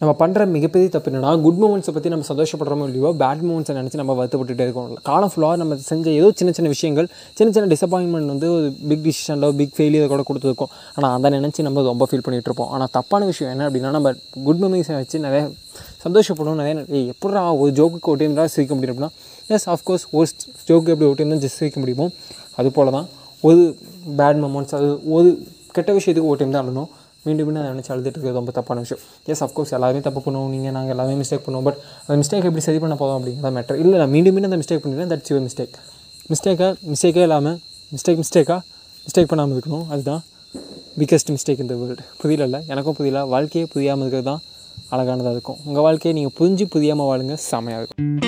நம்ம பண்ணுற மிகப்பெரிய தப்பு என்னன்னா குட் மூமெண்ட்ஸை பற்றி நம்ம சந்தோஷப்படுறோமோ இல்லையோ பேட் மூமெண்ட்ஸை நினச்சி நம்ம வருத்தப்பட்டுகிட்டே இருக்கோம். காலம் ஃபுல்லாக நம்ம செஞ்ச ஏதோ சின்ன சின்ன விஷயங்கள் சின்ன சின்ன டிசப்பாயின்மெண்ட் வந்து ஒரு பிக் டிசிஷனில் பிக் ஃபெயிலியர் கூட கொடுத்துருக்கோம். ஆனால் அதை நினச்சி நம்ம ரொம்ப ஃபீல் பண்ணிகிட்டு இருப்போம். ஆனால் தப்பான விஷயம் என்ன அப்படின்னா நம்ம குட் மெமரிஸை வச்சு நிறைய சந்தோஷப்படணும் நிறைய எப்படா ஒரு ஜோக்குக்கு ஒரு டைம் தான் சிரிக்க முடியும் அப்படின்னா எஸ் ஆஃப்கோர்ஸ் ஒரு ஜோக்கு எப்படி ஒரு டைம் தான் ஜஸ்ட் சிரிக்க முடியுமோ அது போல தான் ஒரு பேட் மொமெண்ட்ஸ் அது ஒரு கெட்ட விஷயத்துக்கு ஒரு டைம் தான் அழணும் மீண்டும் மீண்டும் அதை நினச்சி அழுதுட்டு இருக்கிறது ரொம்ப தப்பான விஷயம். எஸ் அஃப்கோர்ஸ் எல்லாருமே தப்பு பண்ணுவோம். நீங்கள் நாங்கள் எல்லாமே மிஸ்டேக் பண்ணுவோம். பட் அந்த மிஸ்டேக் எப்படி சரி பண்ண போதும் அப்படிங்கிறத மேட்டர் இல்லை நான் மீண்டும் மீண்டும் அந்த மிஸ்டேக் பண்ணிடுறேன். தட்ஸ் யுவர் மிஸ்டேக் மிஸ்டேக்காக மிஸ்டேக்கே இல்லாமல் மிஸ்டேக் மிஸ்டேக்காக மிஸ்டேக் பண்ணாமல் இருக்கணும். அதுதான் பிக்கஸ்ட் மிஸ்டேக் இந்த வேர்ல்டு புரியல எனக்கும் புரியல. வாழ்க்கையே புரியாமல் இருக்கிறது தான் அழகானதாக இருக்கும். உங்கள் வாழ்க்கையை நீங்கள் புரிஞ்சு புரியாமல் வாழுங்க. செமையாக இருக்கும்.